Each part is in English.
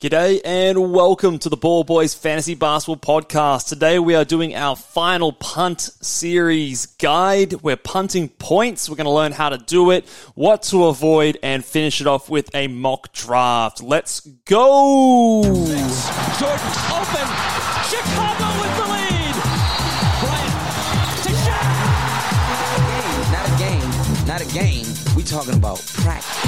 G'day and welcome to the Ball Boys Fantasy Basketball Podcast. Today we are doing our final punt series guide. We're punting points. We're going to learn how to do it, what to avoid, and finish it off with a mock draft. Let's go! Jordan open. Chicago with the lead. Bryant to Shaq. Not a game, not a game. We talking about practice.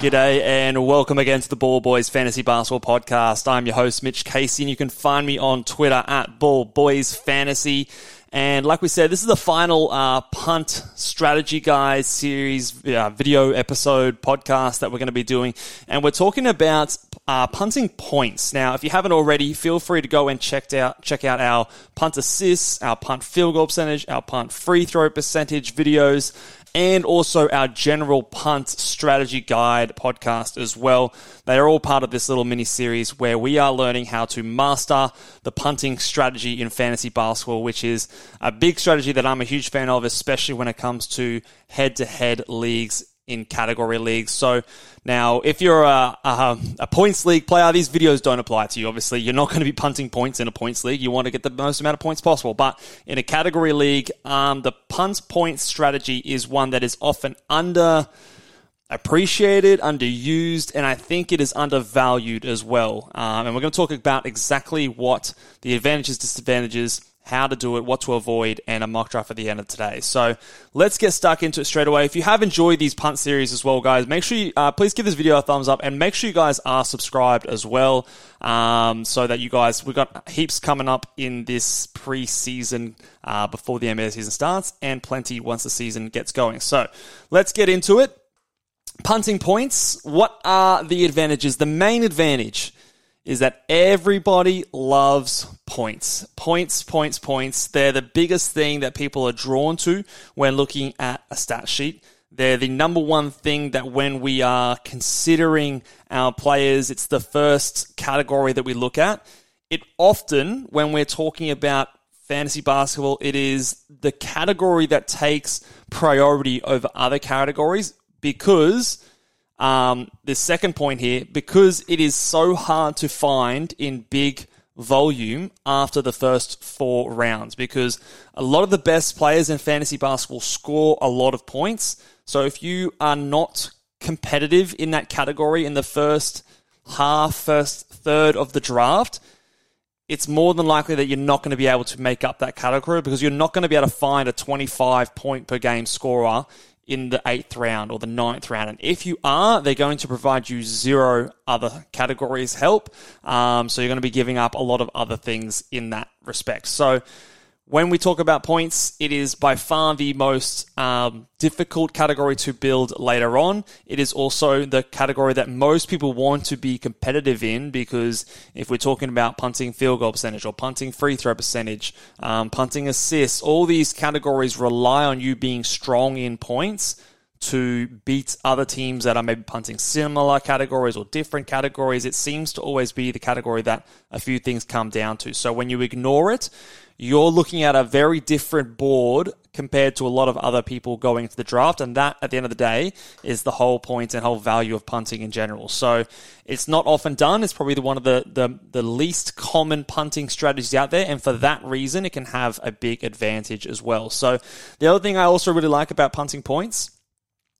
G'day and welcome again to the Ball Boys Fantasy Basketball Podcast. I'm your host, Mitch Casey, and you can find me on Twitter at Ball Boys Fantasy. And like we said, this is the final uh, punt strategy guys series uh, video episode podcast that we're going to be doing, and we're talking about uh, punting points. Now, if you haven't already, feel free to go and check out check out our punt assists, our punt field goal percentage, our punt free throw percentage videos and also our general punt strategy guide podcast as well. They are all part of this little mini series where we are learning how to master the punting strategy in fantasy basketball, which is a big strategy that I'm a huge fan of, especially when it comes to head to head leagues in category leagues. So now, if you're a, a, a, points league player, these videos don't apply to you. Obviously, you're not going to be punting points in a points league. You want to get the most amount of points possible. But in a category league, um, the punt point strategy is one that is often under appreciated, underused, and I think it is undervalued as well. Um, and we're going to talk about exactly what the advantages, disadvantages, how to do it, what to avoid, and a mock draft at the end of today. So let's get stuck into it straight away. If you have enjoyed these punt series as well, guys, make sure you uh, please give this video a thumbs up and make sure you guys are subscribed as well, um, so that you guys we've got heaps coming up in this preseason uh, before the NBA season starts, and plenty once the season gets going. So let's get into it. Punting points. What are the advantages? The main advantage is that everybody loves points. Points, points, points. They're the biggest thing that people are drawn to when looking at a stat sheet. They're the number one thing that when we are considering our players, it's the first category that we look at. It often, when we're talking about fantasy basketball, it is the category that takes priority over other categories because um, the second point here, because it is so hard to find in big volume after the first four rounds, because a lot of the best players in fantasy basketball score a lot of points. So if you are not competitive in that category in the first half, first third of the draft, it's more than likely that you're not going to be able to make up that category because you're not going to be able to find a 25 point per game scorer in the eighth round or the ninth round. And if you are, they're going to provide you zero other categories help. Um, so you're going to be giving up a lot of other things in that respect. So when we talk about points, it is by far the most um, difficult category to build later on. It is also the category that most people want to be competitive in because if we're talking about punting field goal percentage or punting free throw percentage, um, punting assists, all these categories rely on you being strong in points to beat other teams that are maybe punting similar categories or different categories. It seems to always be the category that a few things come down to. So when you ignore it, you're looking at a very different board compared to a lot of other people going into the draft. And that, at the end of the day, is the whole point and whole value of punting in general. So it's not often done. It's probably the, one of the, the, the least common punting strategies out there. And for that reason, it can have a big advantage as well. So the other thing I also really like about punting points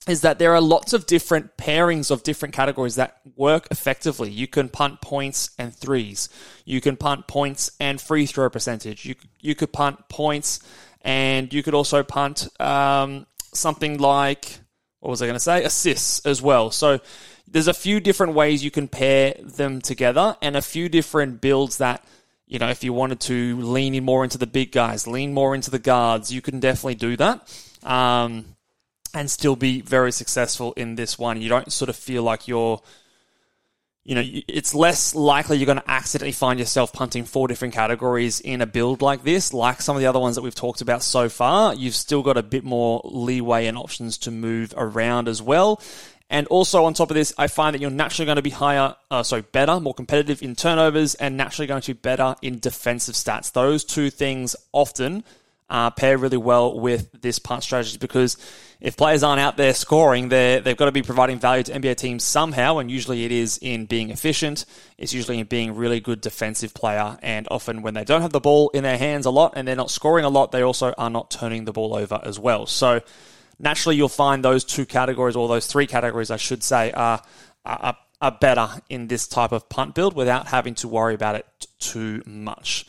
is that there are lots of different pairings of different categories that work effectively. You can punt points and threes. You can punt points and free throw percentage. You you could punt points And you could also punt um, something like, what was I going to say? Assists as well. So there's a few different ways you can pair them together and a few different builds that, you know, if you wanted to lean in more into the big guys, lean more into the guards, you can definitely do that. Um, and still be very successful in this one. You don't sort of feel like you're you know, it's less likely you're going to accidentally find yourself punting four different categories in a build like this, like some of the other ones that we've talked about so far. You've still got a bit more leeway and options to move around as well. And also on top of this, I find that you're naturally going to be higher, uh, sorry, better, more competitive in turnovers, and naturally going to be better in defensive stats. Those two things often uh, pair really well with this punt strategy because if players aren't out there scoring, they've got to be providing value to NBA teams somehow, and usually it is in being efficient. It's usually in being really good defensive player, and often when they don't have the ball in their hands a lot and they're not scoring a lot, they also are not turning the ball over as well. So naturally, you'll find those two categories, or those three categories, I should say, are, are, are better in this type of punt build without having to worry about it too much.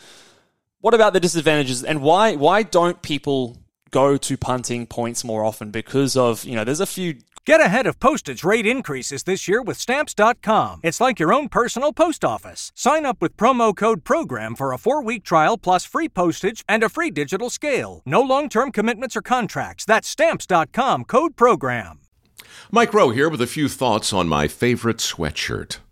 What about the disadvantages and why why don't people go to punting points more often because of, you know, there's a few Get ahead of postage rate increases this year with stamps.com. It's like your own personal post office. Sign up with promo code PROGRAM for a 4-week trial plus free postage and a free digital scale. No long-term commitments or contracts. That's stamps.com code PROGRAM. Mike Rowe here with a few thoughts on my favorite sweatshirt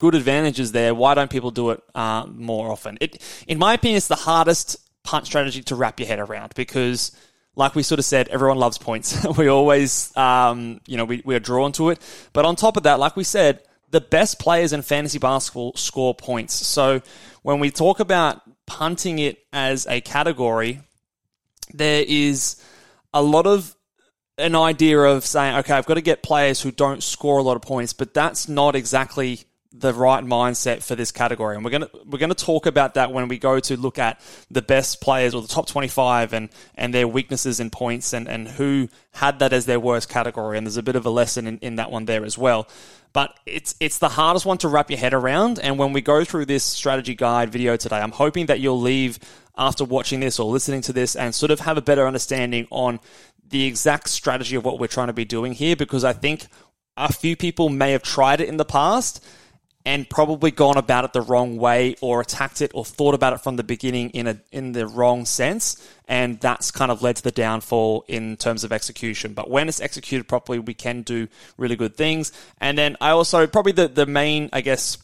good advantages there. Why don't people do it uh, more often? It, in my opinion, it's the hardest punt strategy to wrap your head around because, like we sort of said, everyone loves points. we always, um, you know, we, we are drawn to it. But on top of that, like we said, the best players in fantasy basketball score points. So when we talk about punting it as a category, there is a lot of an idea of saying, okay, I've got to get players who don't score a lot of points, but that's not exactly the right mindset for this category. And we're going to we're going to talk about that when we go to look at the best players or the top 25 and and their weaknesses in points and and who had that as their worst category. And there's a bit of a lesson in, in that one there as well. But it's it's the hardest one to wrap your head around. And when we go through this strategy guide video today, I'm hoping that you'll leave after watching this or listening to this and sort of have a better understanding on the exact strategy of what we're trying to be doing here because I think a few people may have tried it in the past and probably gone about it the wrong way or attacked it or thought about it from the beginning in a in the wrong sense. And that's kind of led to the downfall in terms of execution. But when it's executed properly we can do really good things. And then I also probably the the main I guess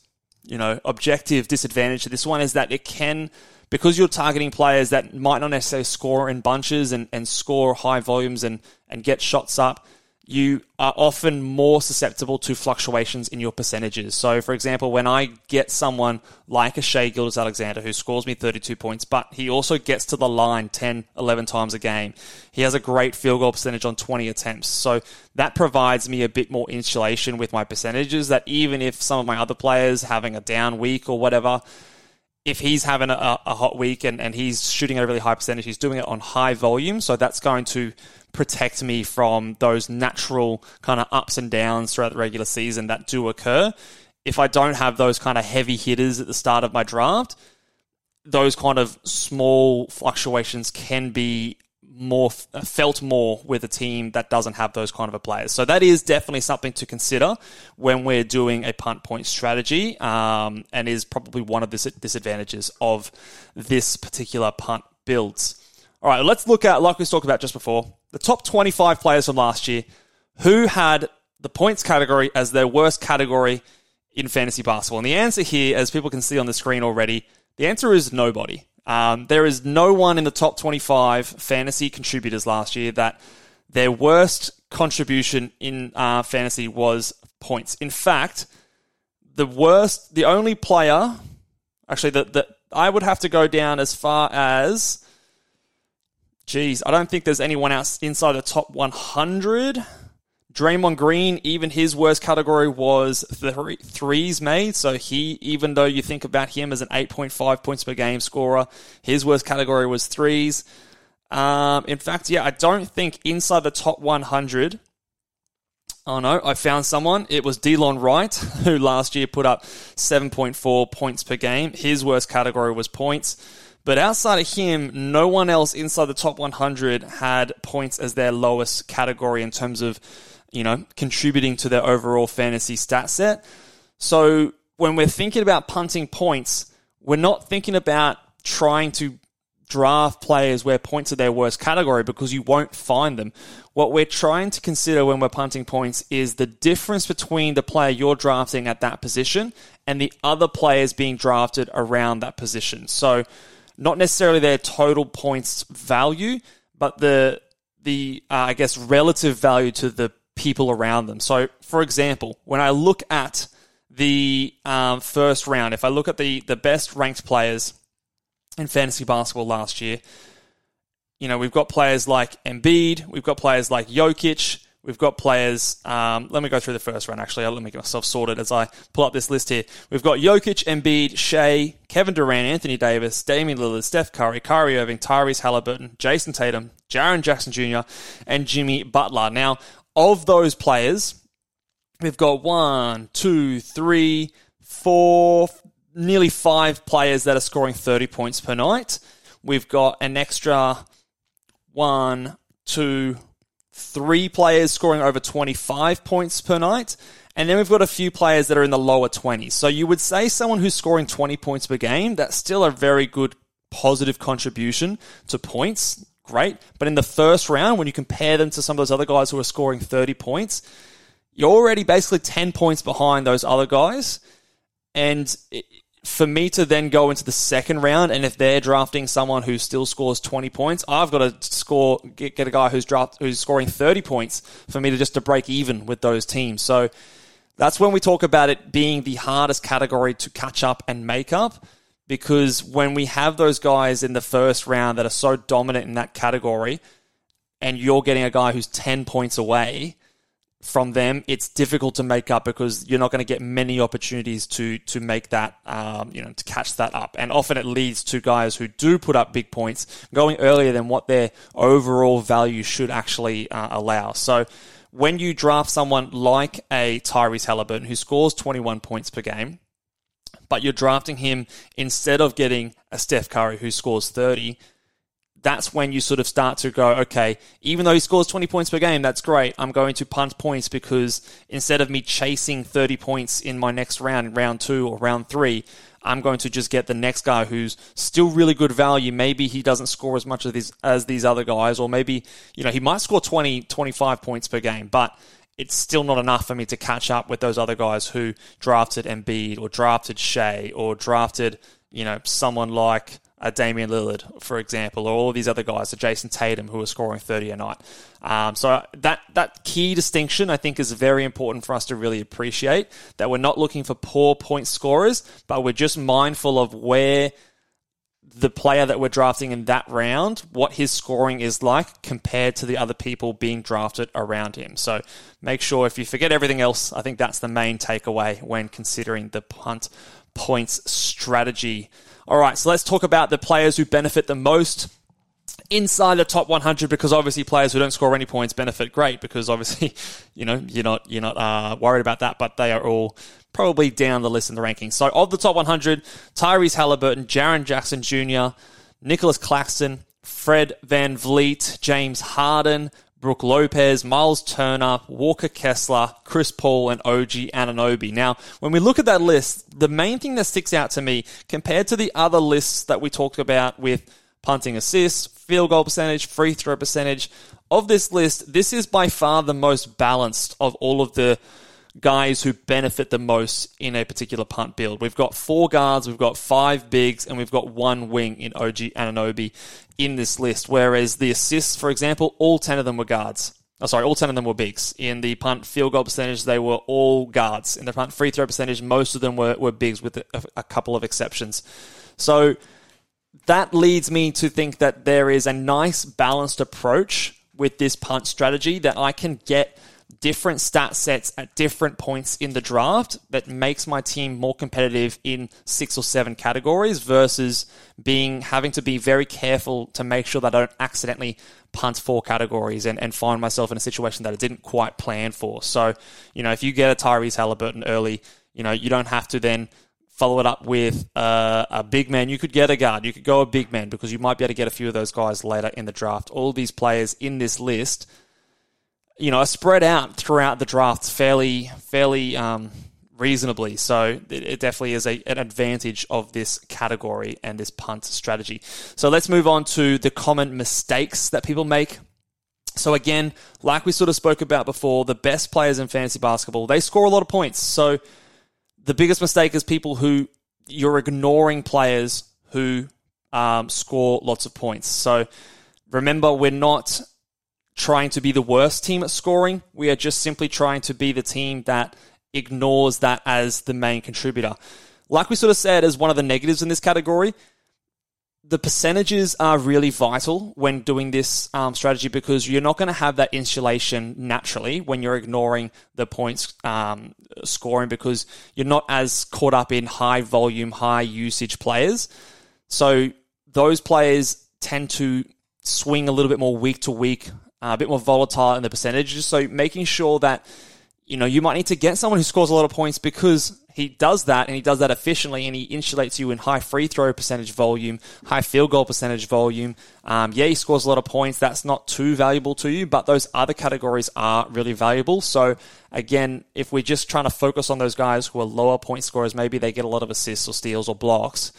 you know objective disadvantage to this one is that it can because you're targeting players that might not necessarily score in bunches and, and score high volumes and, and get shots up you are often more susceptible to fluctuations in your percentages. So, for example, when I get someone like a Shai Gilgeous-Alexander who scores me 32 points, but he also gets to the line 10, 11 times a game, he has a great field goal percentage on 20 attempts. So, that provides me a bit more insulation with my percentages that even if some of my other players having a down week or whatever, if he's having a, a hot week and, and he's shooting at a really high percentage, he's doing it on high volume. So that's going to protect me from those natural kind of ups and downs throughout the regular season that do occur. If I don't have those kind of heavy hitters at the start of my draft, those kind of small fluctuations can be more uh, felt more with a team that doesn't have those kind of a players. So that is definitely something to consider when we're doing a punt point strategy, um, and is probably one of the disadvantages of this particular punt builds. All right, let's look at, like we talked about just before, the top 25 players from last year who had the points category as their worst category in fantasy basketball? And the answer here, as people can see on the screen already, the answer is nobody. Um, there is no one in the top 25 fantasy contributors last year that their worst contribution in uh, fantasy was points. In fact, the worst, the only player, actually, that I would have to go down as far as, geez, I don't think there's anyone else inside the top 100. Draymond Green, even his worst category was three, threes made. So he, even though you think about him as an 8.5 points per game scorer, his worst category was threes. Um, in fact, yeah, I don't think inside the top 100. Oh no, I found someone. It was Delon Wright, who last year put up 7.4 points per game. His worst category was points. But outside of him, no one else inside the top 100 had points as their lowest category in terms of you know, contributing to their overall fantasy stat set. So when we're thinking about punting points, we're not thinking about trying to draft players where points are their worst category because you won't find them. What we're trying to consider when we're punting points is the difference between the player you're drafting at that position and the other players being drafted around that position. So not necessarily their total points value, but the the uh, I guess relative value to the people around them. So, for example, when I look at the um, first round, if I look at the, the best ranked players in fantasy basketball last year, you know, we've got players like Embiid, we've got players like Jokic, we've got players. Um, let me go through the first round, actually. Let me get myself sorted as I pull up this list here. We've got Jokic, Embiid, Shai, Kevin Durant, Anthony Davis, Damian Lillard, Steph Curry, Kyrie Irving, Tyrese Halliburton, Jayson Tatum, Jaren Jackson Jr., and Jimmy Butler. Now, of those players, we've got one, two, three, four, nearly five players that are scoring 30 points per night. We've got an extra one, two, three players scoring over 25 points per night. And then we've got a few players that are in the lower 20s. So you would say someone who's scoring 20 points per game, that's still a very good positive contribution to points great. But in the first round, when you compare them to some of those other guys who are scoring 30 points, you're already basically 10 points behind those other guys. And it, for me to then go into the second round, and if they're drafting someone who still scores 20 points, I've got to score get, get a guy who's draft who's scoring 30 points for me to just to break even with those teams. So that's when we talk about it being the hardest category to catch up and make up because when we have those guys in the first round that are so dominant in that category, and you're getting a guy who's 10 points away from them, it's difficult to make up because you're not going to get many opportunities to to make that, um, you know, to catch that up. And often it leads to guys who do put up big points going earlier than what their overall value should actually uh, allow. So when you draft someone like a Tyrese Halliburton who scores 21 points per game, but you're drafting him instead of getting a Steph Curry who scores 30, that's when you sort of start to go, okay, even though he scores 20 points per game, that's great. I'm going to punt points because instead of me chasing 30 points in my next round, round two or round three, I'm going to just get the next guy who's still really good value. Maybe he doesn't score as much as these, as these other guys, or maybe, you know, he might score 20, 25 points per game, but it's still not enough for me to catch up with those other guys who drafted Embiid or drafted Shai or drafted, you know, someone like a Damian Lillard, for example, or all of these other guys, a Jayson Tatum, who are scoring 30 a night. Um, so that that key distinction, I think, is very important for us to really appreciate. That we're not looking for poor point scorers, but we're just mindful of where the player that we're drafting in that round, what his scoring is like compared to the other people being drafted around him. So make sure if you forget everything else, I think that's the main takeaway when considering the punt points strategy. All right, so let's talk about the players who benefit the most inside the top 100 because obviously players who don't score any points benefit great because obviously you know you're not you're not uh, worried about that but they are all probably down the list in the rankings. So of the top 100 Tyrese Halliburton Jaren Jackson Jr Nicolas Claxton Fred Van VanVleet James Harden Brook Lopez, Miles Turner, Walker Kessler, Chris Paul, and OG Anunoby. Now, when we look at that list, the main thing that sticks out to me compared to the other lists that we talked about with punting assists, field goal percentage, free throw percentage. of this list, this is by far the most balanced of all of the guys who benefit the most in a particular punt build. We've got four guards, we've got five bigs, and we've got one wing in OG Anunoby in this list. Whereas the assists, for example, all 10 of them were guards. Oh, sorry, all 10 of them were bigs. In the punt field goal percentage, they were all guards. In the punt free throw percentage, most of them were, were bigs with a, a couple of exceptions. So that leads me to think that there is a nice balanced approach with this punt strategy that I can get different stat sets at different points in the draft that makes my team more competitive in six or seven categories versus being having to be very careful to make sure that I don't accidentally punt four categories and, and find myself in a situation that I didn't quite plan for. So, you know, if you get a Tyrese Halliburton early, you know, you don't have to then follow it up with uh, a big man. You could get a guard. You could go a big man because you might be able to get a few of those guys later in the draft. All these players in this list – you know, are spread out throughout the drafts fairly, fairly um, reasonably. So it, it definitely is a, an advantage of this category and this punt strategy. So let's move on to the common mistakes that people make. So again, like we sort of spoke about before, the best players in fantasy basketball, they score a lot of points. So the biggest mistake is people who you're ignoring players who um, score lots of points. So remember, we're not trying to be the worst team at scoring. We are just simply trying to be the team that ignores that as the main contributor. Like we sort of said, as one of the negatives in this category, the percentages are really vital when doing this um, strategy because you're not going to have that insulation naturally when you're ignoring the points um, scoring because you're not as caught up in high volume, high usage players. So those players tend to swing a little bit more week to week uh, a bit more volatile in the percentages. So making sure that you know you might need to get someone who scores a lot of points because he does that and he does that efficiently and he insulates you in high free throw percentage volume, high field goal percentage volume. Um, yeah, he scores a lot of points. That's not too valuable to you, but those other categories are really valuable. So again, if we're just trying to focus on those guys who are lower point scorers, maybe they get a lot of assists or steals or blocks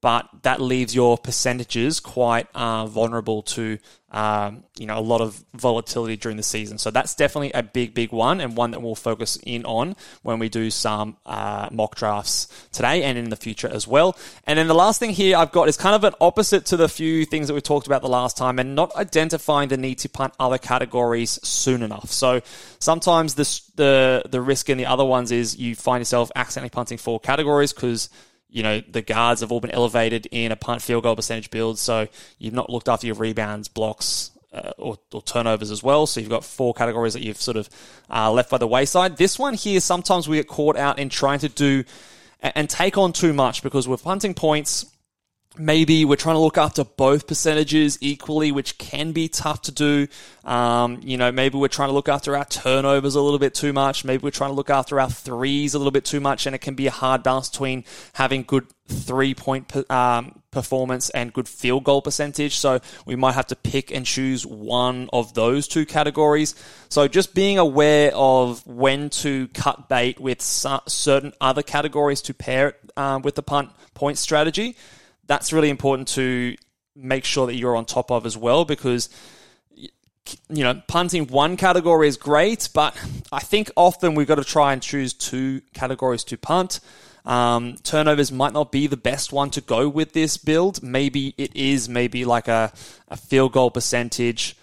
but that leaves your percentages quite uh, vulnerable to um, you know a lot of volatility during the season. So that's definitely a big, big one, and one that we'll focus in on when we do some uh, mock drafts today and in the future as well. And then the last thing here I've got is kind of an opposite to the few things that we talked about the last time, and not identifying the need to punt other categories soon enough. So sometimes this, the the risk in the other ones is you find yourself accidentally punting four categories because you know, the guards have all been elevated in a punt field goal percentage build. So you've not looked after your rebounds, blocks, uh, or, or, turnovers as well. So you've got four categories that you've sort of uh, left by the wayside. This one here, sometimes we get caught out in trying to do and take on too much because we're punting points maybe we're trying to look after both percentages equally, which can be tough to do. Um, you know, maybe we're trying to look after our turnovers a little bit too much. Maybe we're trying to look after our threes a little bit too much, and it can be a hard balance between having good three point um, performance and good field goal percentage. So we might have to pick and choose one of those two categories. So just being aware of when to cut bait with certain other categories to pair it um, with the punt point strategy that's really important to make sure that you're on top of as well because you know, punting one category is great, but I think often we've got to try and choose two categories to punt. Um, turnovers might not be the best one to go with this build. Maybe it is maybe like a, a field goal percentage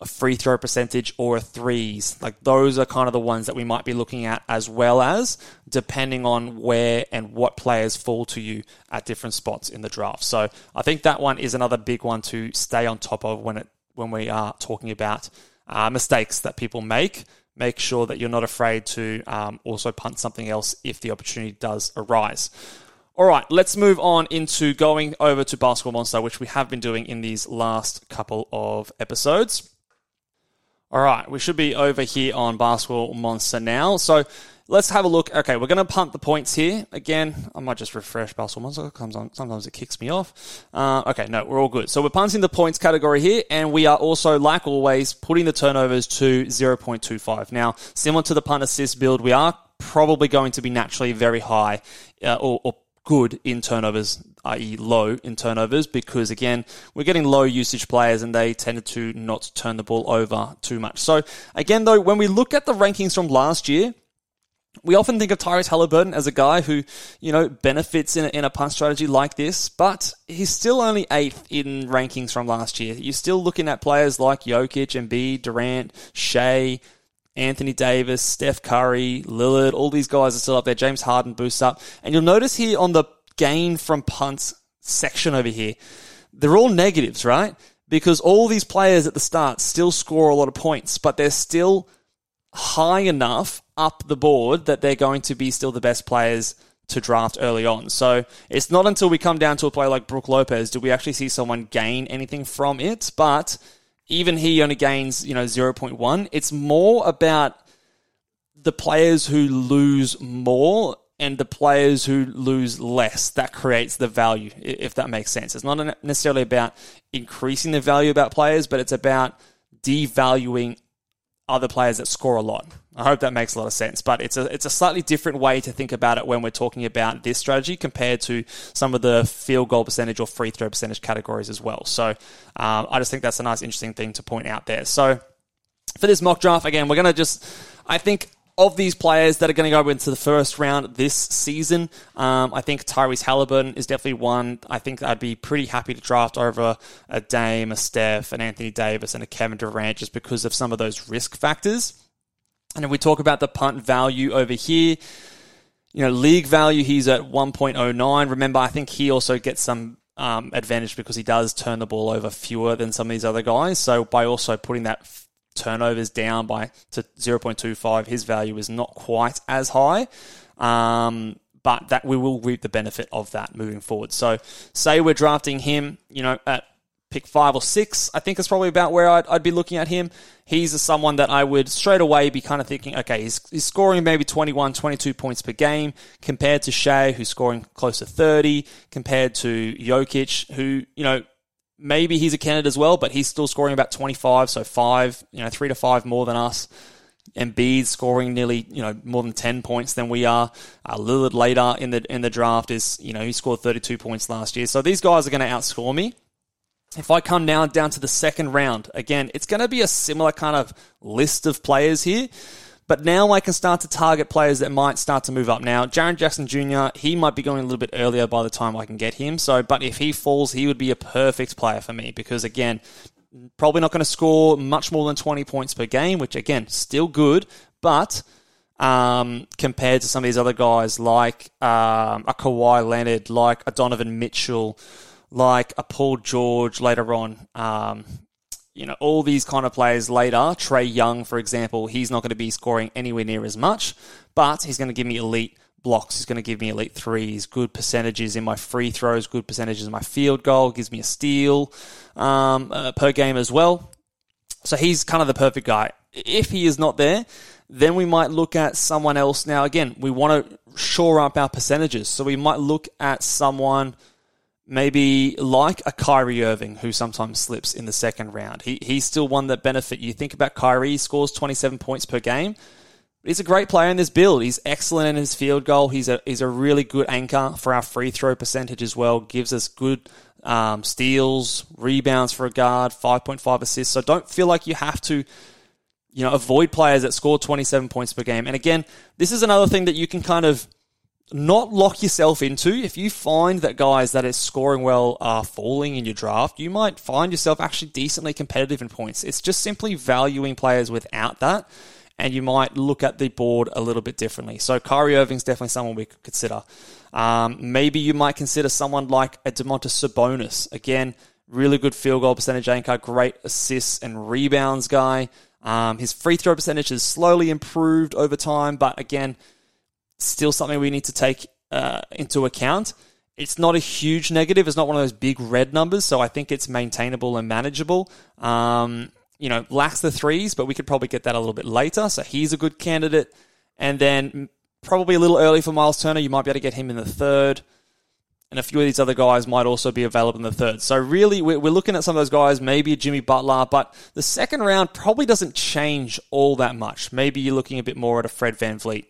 a free throw percentage or a threes. Like those are kind of the ones that we might be looking at as well as depending on where and what players fall to you at different spots in the draft. So I think that one is another big one to stay on top of when it when we are talking about uh, mistakes that people make. Make sure that you're not afraid to um, also punt something else if the opportunity does arise. All right, let's move on into going over to Basketball Monster, which we have been doing in these last couple of episodes. All right, we should be over here on Basketball Monster now. So let's have a look. Okay, we're going to punt the points here. Again, I might just refresh Basketball Monster. Comes on, Sometimes it kicks me off. Uh, okay, no, we're all good. So we're punting the points category here, and we are also, like always, putting the turnovers to 0.25. Now, similar to the punt assist build, we are probably going to be naturally very high uh, or, or good in turnovers, i.e., low in turnovers, because again, we're getting low usage players and they tended to not turn the ball over too much. So, again, though, when we look at the rankings from last year, we often think of Tyrese Halliburton as a guy who, you know, benefits in a, in a punt strategy like this, but he's still only eighth in rankings from last year. You're still looking at players like Jokic, Embiid, Durant, Shai, Anthony Davis, Steph Curry, Lillard, all these guys are still up there. James Harden boosts up. And you'll notice here on the gain from punts section over here, they're all negatives, right? Because all these players at the start still score a lot of points, but they're still high enough up the board that they're going to be still the best players to draft early on. So it's not until we come down to a player like Brook Lopez do we actually see someone gain anything from it. But even he only gains, you know, 0.1. It's more about the players who lose more and the players who lose less. That creates the value, if that makes sense. It's not necessarily about increasing the value about players, but it's about devaluing other players that score a lot. I hope that makes a lot of sense, but it's a it's a slightly different way to think about it when we're talking about this strategy compared to some of the field goal percentage or free throw percentage categories as well. So um, I just think that's a nice, interesting thing to point out there. So for this mock draft, again, we're going to just I think of these players that are going to go into the first round this season, um, I think Tyrese Halliburton is definitely one. I think I'd be pretty happy to draft over a Dame, a Steph, an Anthony Davis, and a Kevin Durant just because of some of those risk factors. And if we talk about the punt value over here, you know, league value, he's at 1.09. Remember, I think he also gets some um, advantage because he does turn the ball over fewer than some of these other guys. So by also putting that turnovers down by to 0.25, his value is not quite as high. Um, but that we will reap the benefit of that moving forward. So, say we're drafting him, you know, at pick five or six, I think is probably about where I'd, I'd be looking at him. He's someone that I would straight away be kind of thinking, okay, he's, he's scoring maybe 21, 22 points per game compared to Shai, who's scoring close to 30, compared to Jokic, who, you know, maybe he's a candidate as well, but he's still scoring about 25, so five, you know, three to five more than us. Embiid scoring nearly, you know, more than 10 points than we are. Uh, Lillard later in the in the draft is, you know, he scored 32 points last year. So these guys are going to outscore me. If I come now down to the second round, again, it's going to be a similar kind of list of players here. But now I can start to target players that might start to move up. Now, Jaren Jackson Jr., he might be going a little bit earlier by the time I can get him. So, but if he falls, he would be a perfect player for me because again, probably not going to score much more than 20 points per game, which again, still good, but um, compared to some of these other guys like um, a Kawhi Leonard, like a Donovan Mitchell, like a Paul George later on. Um, you know, all these kind of players later, Trae Young, for example, he's not going to be scoring anywhere near as much, but he's going to give me elite blocks. He's going to give me elite threes, good percentages in my free throws, good percentages in my field goal, gives me a steal um, uh, per game as well. So he's kind of the perfect guy. If he is not there, then we might look at someone else. Now, again, we want to shore up our percentages. So we might look at someone maybe like a Kyrie Irving who sometimes slips in the second round. He, he's still one that benefit. You think about Kyrie, he scores 27 points per game. He's a great player in this build. He's excellent in his field goal. He's a he's a really good anchor for our free throw percentage as well. Gives us good um, steals, rebounds for a guard, 5.5 assists. So don't feel like you have to you know avoid players that score 27 points per game. And again, this is another thing that you can kind of not lock yourself into. If you find that guys that are scoring well are falling in your draft, you might find yourself actually decently competitive in points. It's just simply valuing players without that, and you might look at the board a little bit differently. So Kyrie Irving's definitely someone we could consider. Um, maybe you might consider someone like a Domantas Sabonis. Again, really good field goal percentage anchor, great assists and rebounds guy. Um, his free throw percentage has slowly improved over time, but again, still something we need to take uh, into account. It's not a huge negative. It's not one of those big red numbers, so I think it's maintainable and manageable. Um, you know, lacks the threes, but we could probably get that a little bit later. So he's a good candidate. And then probably a little early for Miles Turner. You might be able to get him in the third. And a few of these other guys might also be available in the third. So really, we're looking at some of those guys, maybe Jimmy Butler, but the second round probably doesn't change all that much. Maybe you're looking a bit more at a Fred VanVleet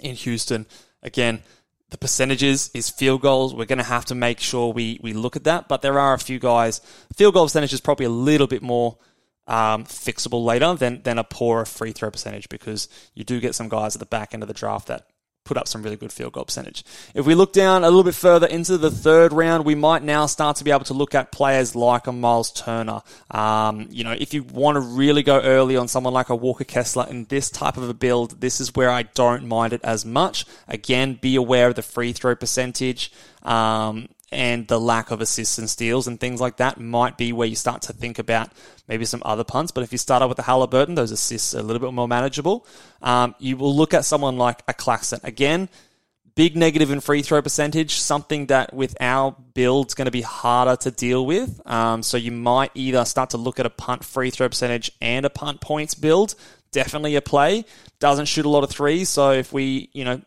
in Houston. Again, the percentages is field goals. We're going to have to make sure we, we look at that. But there are a few guys. Field goal percentage is probably a little bit more um, fixable later than, than a poorer free throw percentage because you do get some guys at the back end of the draft that put up some really good field goal percentage. If we look down a little bit further into the third round, we might now start to be able to look at players like a Miles Turner. Um, you know, if you want to really go early on someone like a Walker Kessler in this type of a build, this is where I don't mind it as much. Again, be aware of the free throw percentage. Um, and the lack of assists and steals and things like that might be where you start to think about maybe some other punts. But if you start out with the Halliburton, those assists are a little bit more manageable. Um, you will look at someone like a Claxton. Again, big negative in free throw percentage, something that with our build is going to be harder to deal with. Um, so you might either start to look at a punt free throw percentage and a punt points build. Definitely a play. Doesn't shoot a lot of threes. So if we, you know,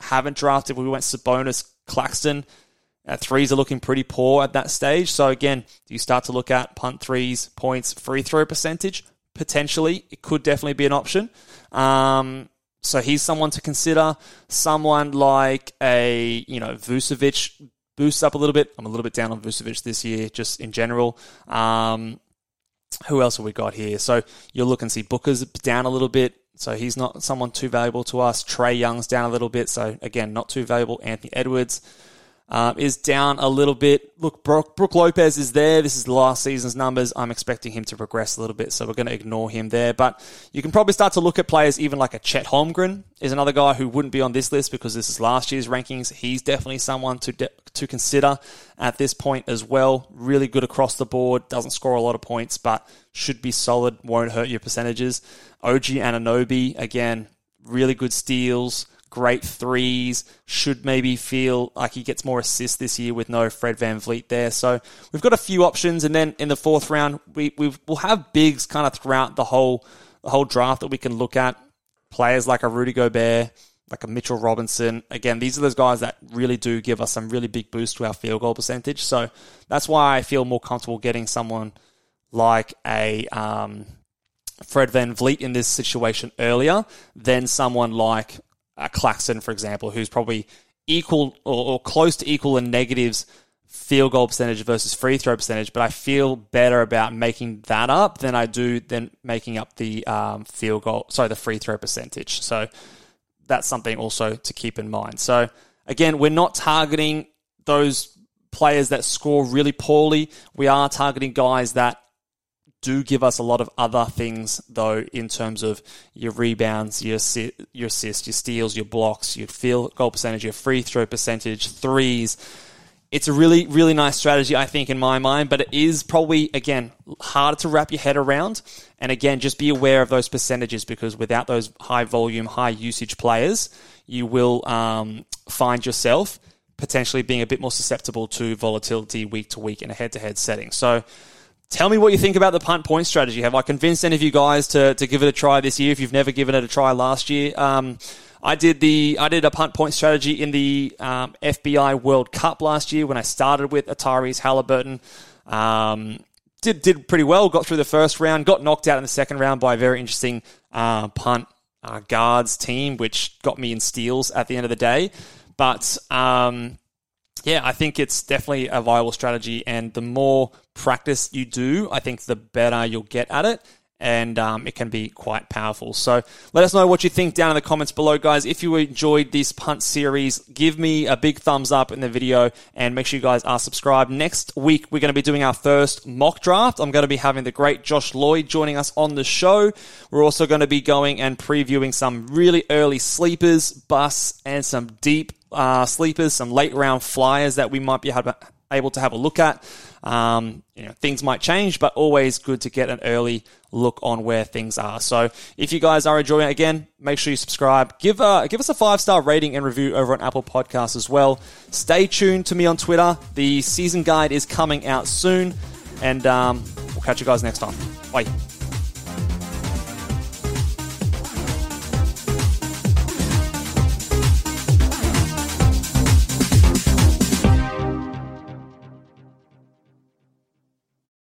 haven't drafted, we went Sabonis, Claxton, uh, threes are looking pretty poor at that stage. So again, do you start to look at punt threes, points, free throw percentage? Potentially, it could definitely be an option. Um, so he's someone to consider. Someone like a you know Vucevic boosts up a little bit. I'm a little bit down on Vucevic this year, just in general. Um, who else have we got here? So you'll look and see Booker's down a little bit. So he's not someone too valuable to us. Trae Young's down a little bit. So again, not too valuable. Anthony Edwards uh, is down a little bit. Look, Brook, Brook Lopez is there. This is the last season's numbers. I'm expecting him to progress a little bit, so we're going to ignore him there. But you can probably start to look at players even like a Chet Holmgren is another guy who wouldn't be on this list because this is last year's rankings. He's definitely someone to de- to consider at this point as well. Really good across the board. Doesn't score a lot of points, but should be solid. Won't hurt your percentages. OG Anunoby again, really good steals great threes, should maybe feel like he gets more assists this year with no Fred Van VanVleet there. So we've got a few options. And then in the fourth round, we, we will have bigs kind of throughout the whole, the whole draft that we can look at. Players like a Rudy Gobert, like a Mitchell Robinson. Again, these are those guys that really do give us some really big boost to our field goal percentage. So that's why I feel more comfortable getting someone like a um, Fred VanVleet in this situation earlier than someone like uh, Claxton, for example, who's probably equal or, or close to equal in negatives field goal percentage versus free throw percentage, but I feel better about making that up than I do than making up the um, field goal, sorry, the free throw percentage. So that's something also to keep in mind. So again, we're not targeting those players that score really poorly. We are targeting guys that do give us a lot of other things, though, in terms of your rebounds, your your assists, your steals, your blocks, your field goal percentage, your free throw percentage, threes. It's a really, really nice strategy, I think, in my mind, but it is probably, again, harder to wrap your head around. And again, just be aware of those percentages because without those high volume, high usage players, you will um, find yourself potentially being a bit more susceptible to volatility week to week in a head to head setting. So, Tell me what you think about the punt point strategy. Have I convinced any of you guys to, to give it a try this year? If you've never given it a try last year, um, I did the I did a punt point strategy in the um, FBI World Cup last year when I started with a Tyrese Halliburton. Um, did did pretty well. Got through the first round. Got knocked out in the second round by a very interesting uh, punt uh, guards team, which got me in steals at the end of the day. But um, yeah, I think it's definitely a viable strategy. And the more practice you do, I think the better you'll get at it. And um, it can be quite powerful. So let us know what you think down in the comments below, guys. If you enjoyed this punt series, give me a big thumbs up in the video and make sure you guys are subscribed. Next week, we're going to be doing our first mock draft. I'm going to be having the great Josh Lloyd joining us on the show. We're also going to be going and previewing some really early sleepers, busts, and some deep uh, sleepers, some late round flyers that we might be able to have a look at. Um, you know, things might change, but always good to get an early look on where things are. So if you guys are enjoying it again, make sure you subscribe. Give uh, give us a five star rating and review over on Apple Podcasts as well. Stay tuned to me on Twitter. The season guide is coming out soon, and um, we'll catch you guys next time. Bye.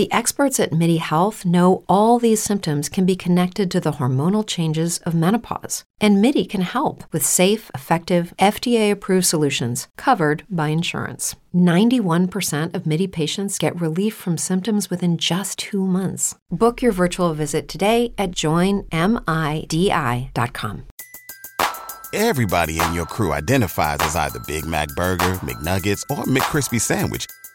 The experts at MIDI Health know all these symptoms can be connected to the hormonal changes of menopause. And MIDI can help with safe, effective, FDA approved solutions covered by insurance. 91% of MIDI patients get relief from symptoms within just two months. Book your virtual visit today at joinmidi.com. Everybody in your crew identifies as either Big Mac Burger, McNuggets, or McCrispy Sandwich.